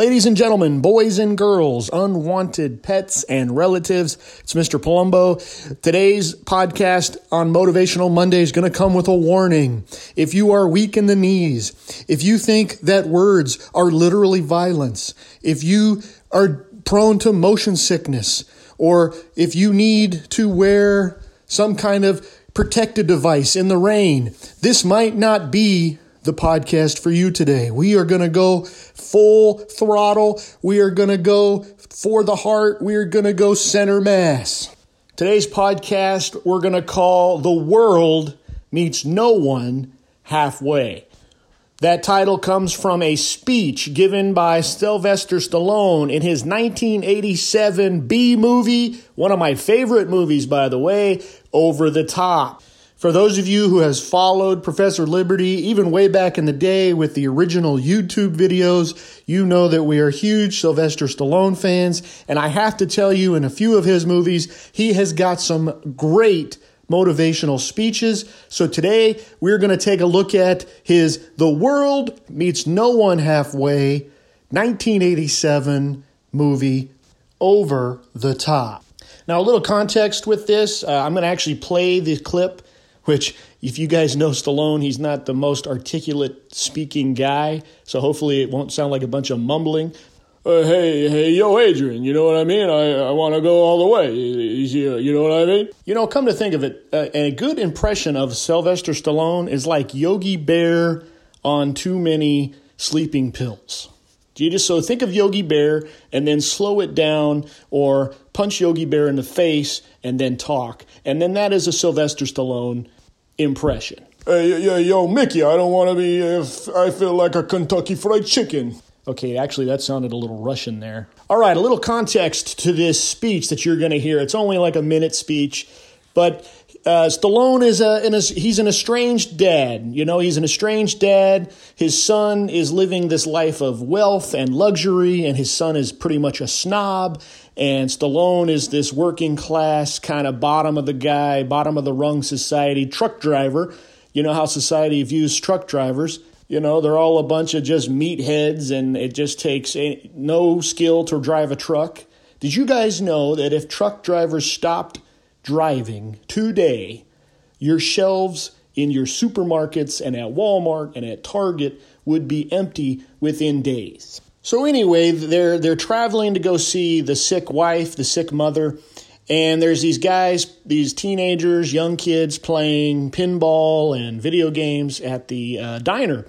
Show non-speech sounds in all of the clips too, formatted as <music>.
Ladies and gentlemen, boys and girls, unwanted pets and relatives, it's Mr. Palumbo. Today's podcast on Motivational Monday is going to come with a warning. If you are weak in the knees, if you think that words are literally violence, if you are prone to motion sickness, or if you need to wear some kind of protective device in the rain, this might not be the podcast for you today. We are going to go full throttle. We are going to go for the heart. We are going to go center mass. Today's podcast we're going to call The World Meets No One Halfway. That title comes from a speech given by Sylvester Stallone in his 1987 B movie, one of my favorite movies, by the way, Over the Top. For those of you who has followed Professor Liberty even way back in the day with the original YouTube videos, you know that we are huge Sylvester Stallone fans, and I have to tell you in a few of his movies, he has got some great motivational speeches. So today we're going to take a look at his The World Meets No One Halfway 1987 movie Over the Top. Now, a little context with this. Uh, I'm going to actually play the clip which if you guys know Stallone, he's not the most articulate speaking guy, so hopefully it won't sound like a bunch of mumbling. Uh, hey, hey, yo, Adrian, you know what I mean? I, I want to go all the way. You, know what I mean? You know, come to think of it, uh, a good impression of Sylvester Stallone is like Yogi Bear on too many sleeping pills. You just so think of Yogi Bear and then slow it down or punch Yogi Bear in the face and then talk? And then that is a Sylvester Stallone impression. Hey, yo, yo, Mickey, I don't want to be, if I feel like a Kentucky Fried Chicken. Okay, actually, that sounded a little Russian there. All right, a little context to this speech that you're going to hear. It's only like a minute speech, but uh, Stallone is a, a, he's an estranged dad. You know, he's an estranged dad. His son is living this life of wealth and luxury, and his son is pretty much a snob. And Stallone is this working class, kind of bottom of the guy, bottom of the rung society truck driver. You know how society views truck drivers. You know, they're all a bunch of just meatheads, and it just takes no skill to drive a truck. Did you guys know that if truck drivers stopped driving today, your shelves in your supermarkets and at Walmart and at Target would be empty within days? So anyway, they're they're traveling to go see the sick wife, the sick mother, and there's these guys, these teenagers, young kids playing pinball and video games at the uh, diner.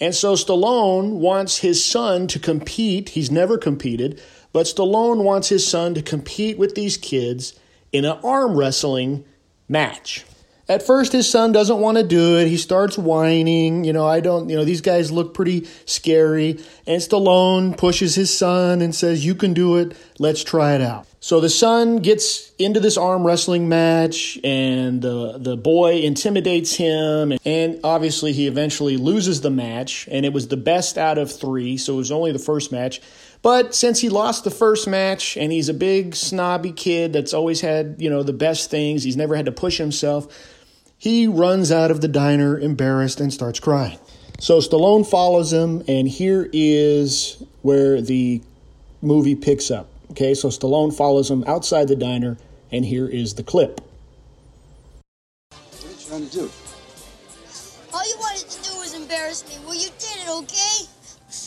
And so Stallone wants his son to compete. He's never competed, but Stallone wants his son to compete with these kids in an arm wrestling match. At first, his son doesn't want to do it. He starts whining. You know, I don't, you know, these guys look pretty scary. And Stallone pushes his son and says, You can do it. Let's try it out. So the son gets into this arm wrestling match, and the, the boy intimidates him. And obviously, he eventually loses the match. And it was the best out of three, so it was only the first match. But since he lost the first match and he's a big snobby kid that's always had, you know, the best things, he's never had to push himself he runs out of the diner embarrassed and starts crying. So Stallone follows him, and here is where the movie picks up. Okay, so Stallone follows him outside the diner, and here is the clip. What are you trying to do? All you wanted to do was embarrass me. Well, you did it, okay?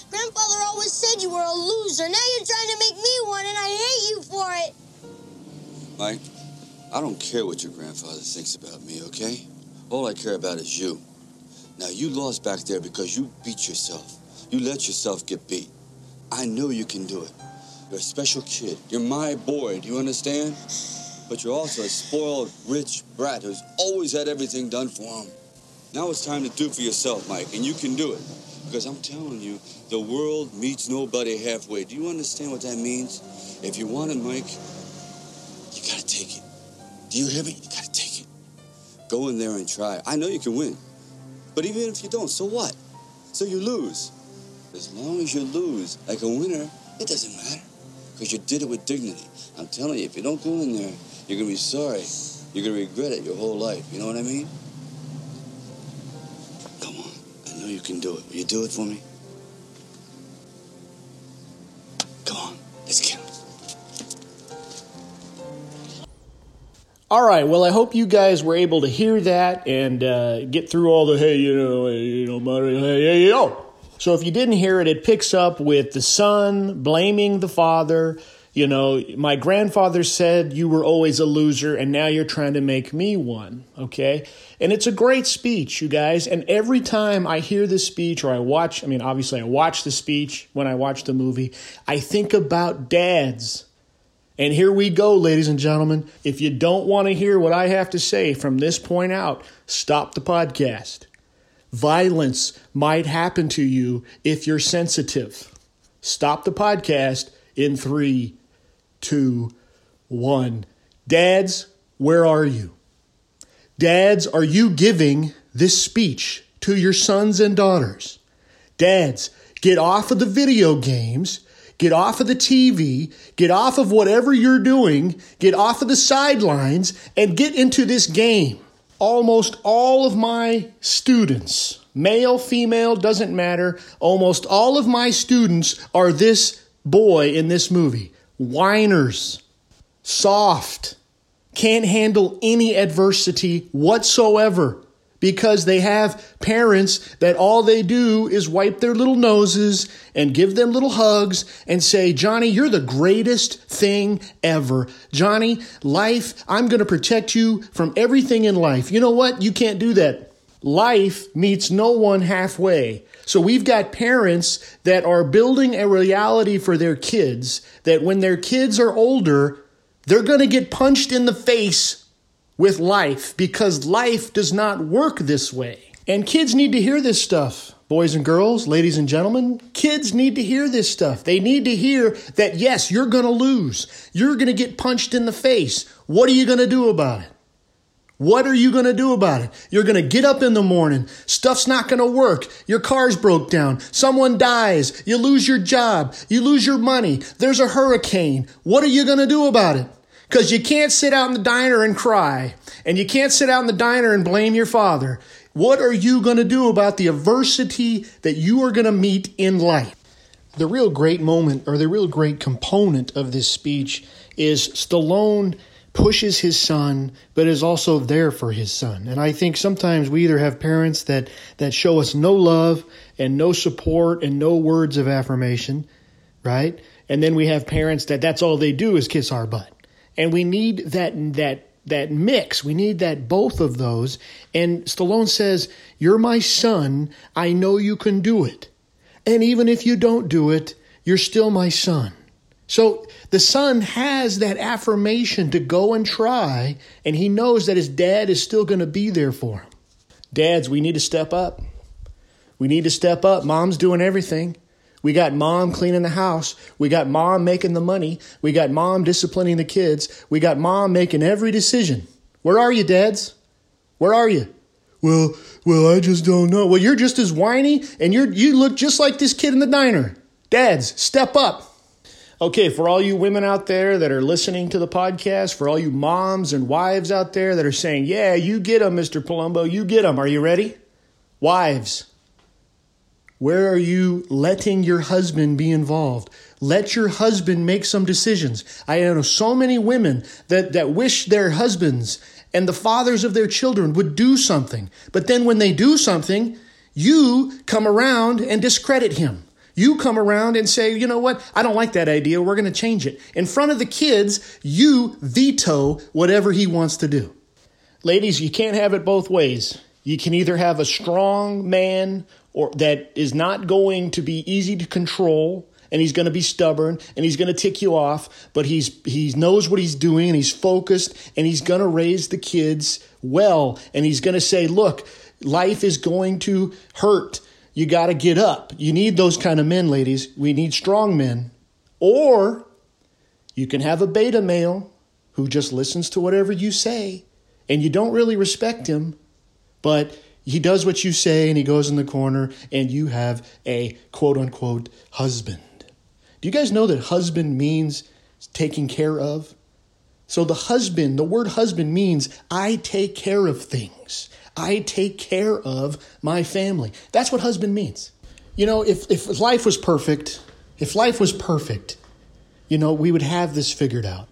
Grandfather always said you were a loser. Now you're trying to make me one, and I hate you for it. Mike, I don't care what your grandfather thinks about me, okay? All I care about is you. Now, you lost back there because you beat yourself. You let yourself get beat. I know you can do it. You're a special kid. You're my boy. Do you understand? But you're also a spoiled, rich brat who's always had everything done for him. Now it's time to do for yourself, Mike, and you can do it. Because I'm telling you, the world meets nobody halfway. Do you understand what that means? If you want it, Mike, you gotta take it. Do you hear me? You gotta take it. Go in there and try. I know you can win. But even if you don't, so what? So you lose. As long as you lose like a winner, it doesn't matter. Because you did it with dignity. I'm telling you, if you don't go in there, you're gonna be sorry. You're gonna regret it your whole life. You know what I mean? Come on. I know you can do it. Will you do it for me? All right. Well, I hope you guys were able to hear that and uh, get through all the hey, you know, hey, you know, hey, hey, yo. So if you didn't hear it, it picks up with the son blaming the father. You know, my grandfather said you were always a loser and now you're trying to make me one. Okay. And it's a great speech, you guys. And every time I hear this speech or I watch, I mean, obviously I watch the speech when I watch the movie, I think about dads and here we go, ladies and gentlemen. If you don't want to hear what I have to say from this point out, stop the podcast. Violence might happen to you if you're sensitive. Stop the podcast in three, two, one. Dads, where are you? Dads, are you giving this speech to your sons and daughters? Dads, get off of the video games Get off of the TV, get off of whatever you're doing, get off of the sidelines, and get into this game. Almost all of my students, male, female, doesn't matter, almost all of my students are this boy in this movie. Whiners, soft, can't handle any adversity whatsoever because they have parents that all they do is wipe their little noses and give them little hugs and say, Johnny, you're the greatest thing ever. Johnny, life, I'm going to protect you from everything in life. You know what? You can't do that. Life meets no one halfway. So we've got parents that are building a reality for their kids that when their kids are older, they're going to get punched in the face with life because life does not work this way. And kids need to hear this stuff. Boys and girls, ladies and gentlemen, kids need to hear this stuff. They need to hear that, yes, you're going to lose. You're going to get punched in the face. What are you going to do about it? What are you going to do about it? You're going to get up in the morning. Stuff's not going to work. Your car's broke down. Someone dies. You lose your job. You lose your money. There's a hurricane. What are you going to do about it? Because you can't sit out in the diner and cry, and you can't sit out in the diner and blame your father. What are you going to do about the adversity that you are going to meet in life? The real great moment, or the real great component of this speech, is Stallone pushes his son, but is also there for his son. And I think sometimes we either have parents that, that show us no love and no support and no words of affirmation, right? And then we have parents that that's all they do is kiss our butt and we need that that that mix. We need that both of those. And Stallone says, "You're my son. I know you can do it. And even if you don't do it, you're still my son." So the son has that affirmation to go and try, and he knows that his dad is still going to be there for him. Dads, we need to step up. We need to step up. Mom's doing everything. We got mom cleaning the house. We got mom making the money. We got mom disciplining the kids. We got mom making every decision. Where are you, dads? Where are you? Well, well, I just don't know. Well, you're just as whiny and you're you look just like this kid in the diner. Dads, step up. Okay, for all you women out there that are listening to the podcast, for all you moms and wives out there that are saying, "Yeah, you get them, Mr. Palumbo, you get them." Are you ready? Wives, where are you letting your husband be involved? Let your husband make some decisions. I know so many women that, that wish their husbands and the fathers of their children would do something. But then when they do something, you come around and discredit him. You come around and say, you know what? I don't like that idea. We're going to change it. In front of the kids, you veto whatever he wants to do. Ladies, you can't have it both ways. You can either have a strong man or that is not going to be easy to control and he's going to be stubborn and he's going to tick you off but he's he knows what he's doing and he's focused and he's going to raise the kids well and he's going to say look life is going to hurt. You got to get up. You need those kind of men ladies. We need strong men. Or you can have a beta male who just listens to whatever you say and you don't really respect him but he does what you say and he goes in the corner and you have a quote unquote husband. Do you guys know that husband means taking care of? So the husband, the word husband means I take care of things. I take care of my family. That's what husband means. You know, if, if life was perfect, if life was perfect, you know, we would have this figured out.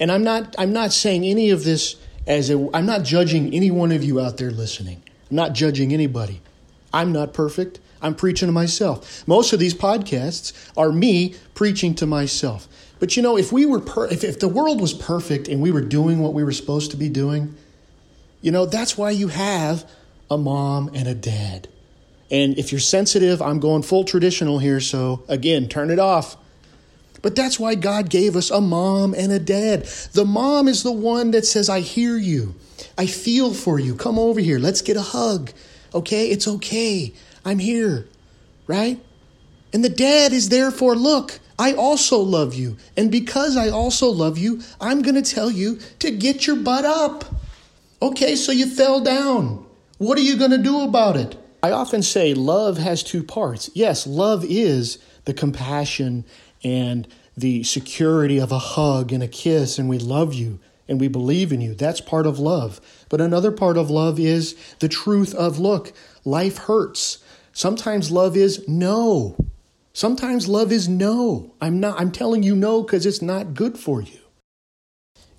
And I'm not I'm not saying any of this as a I'm not judging any one of you out there listening. I'm not judging anybody. I'm not perfect. I'm preaching to myself. Most of these podcasts are me preaching to myself. But you know, if we were per- if, if the world was perfect and we were doing what we were supposed to be doing, you know, that's why you have a mom and a dad. And if you're sensitive, I'm going full traditional here, so again, turn it off. But that's why God gave us a mom and a dad. The mom is the one that says, I hear you. I feel for you. Come over here. Let's get a hug. Okay? It's okay. I'm here. Right? And the dad is there for, look, I also love you. And because I also love you, I'm going to tell you to get your butt up. Okay, so you fell down. What are you going to do about it? I often say love has two parts. Yes, love is the compassion and the security of a hug and a kiss, and we love you and we believe in you. That's part of love. But another part of love is the truth of look, life hurts. Sometimes love is no. Sometimes love is no. I'm not I'm telling you no cuz it's not good for you.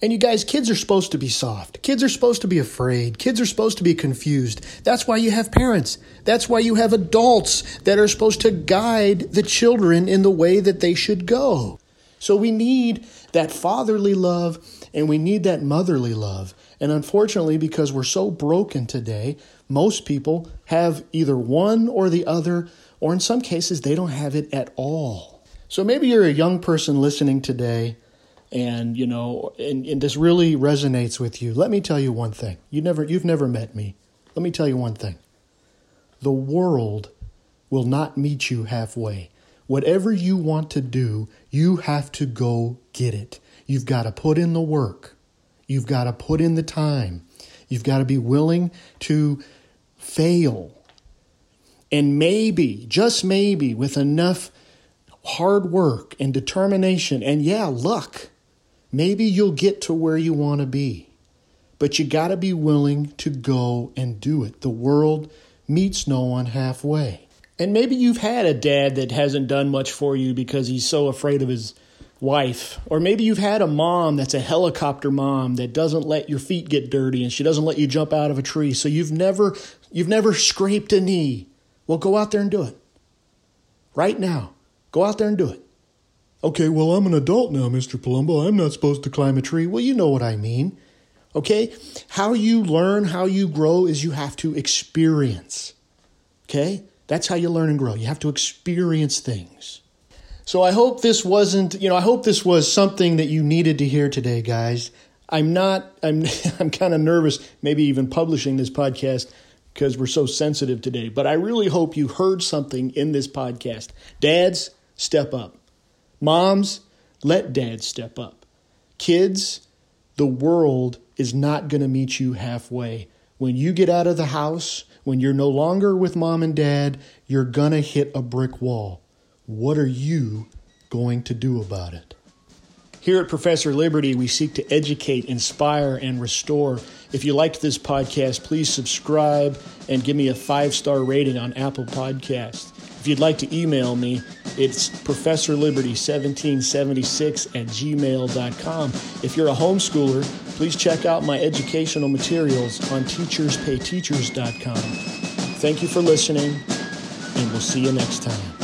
And you guys, kids are supposed to be soft. Kids are supposed to be afraid. Kids are supposed to be confused. That's why you have parents. That's why you have adults that are supposed to guide the children in the way that they should go. So we need that fatherly love and we need that motherly love. And unfortunately, because we're so broken today, most people have either one or the other, or in some cases, they don't have it at all. So maybe you're a young person listening today and you know and, and this really resonates with you. Let me tell you one thing. You never you've never met me. Let me tell you one thing. The world will not meet you halfway. Whatever you want to do you have to go get it you've got to put in the work you've got to put in the time you've got to be willing to fail and maybe just maybe with enough hard work and determination and yeah luck Maybe you'll get to where you want to be, but you got to be willing to go and do it. The world meets no one halfway. And maybe you've had a dad that hasn't done much for you because he's so afraid of his wife. Or maybe you've had a mom that's a helicopter mom that doesn't let your feet get dirty and she doesn't let you jump out of a tree. So you've never you've never scraped a knee. Well, go out there and do it. Right now. Go out there and do it. Okay, well, I'm an adult now, Mr. Palumbo. I'm not supposed to climb a tree. Well, you know what I mean. Okay? How you learn, how you grow is you have to experience. Okay? That's how you learn and grow. You have to experience things. So I hope this wasn't, you know, I hope this was something that you needed to hear today, guys. I'm not I'm <laughs> I'm kind of nervous maybe even publishing this podcast because we're so sensitive today, but I really hope you heard something in this podcast. Dads, step up. Moms, let dad step up. Kids, the world is not going to meet you halfway. When you get out of the house, when you're no longer with mom and dad, you're going to hit a brick wall. What are you going to do about it? Here at Professor Liberty, we seek to educate, inspire, and restore. If you liked this podcast, please subscribe and give me a five star rating on Apple Podcasts. If you'd like to email me, it's professorliberty1776 at gmail.com. If you're a homeschooler, please check out my educational materials on teacherspayteachers.com. Thank you for listening, and we'll see you next time.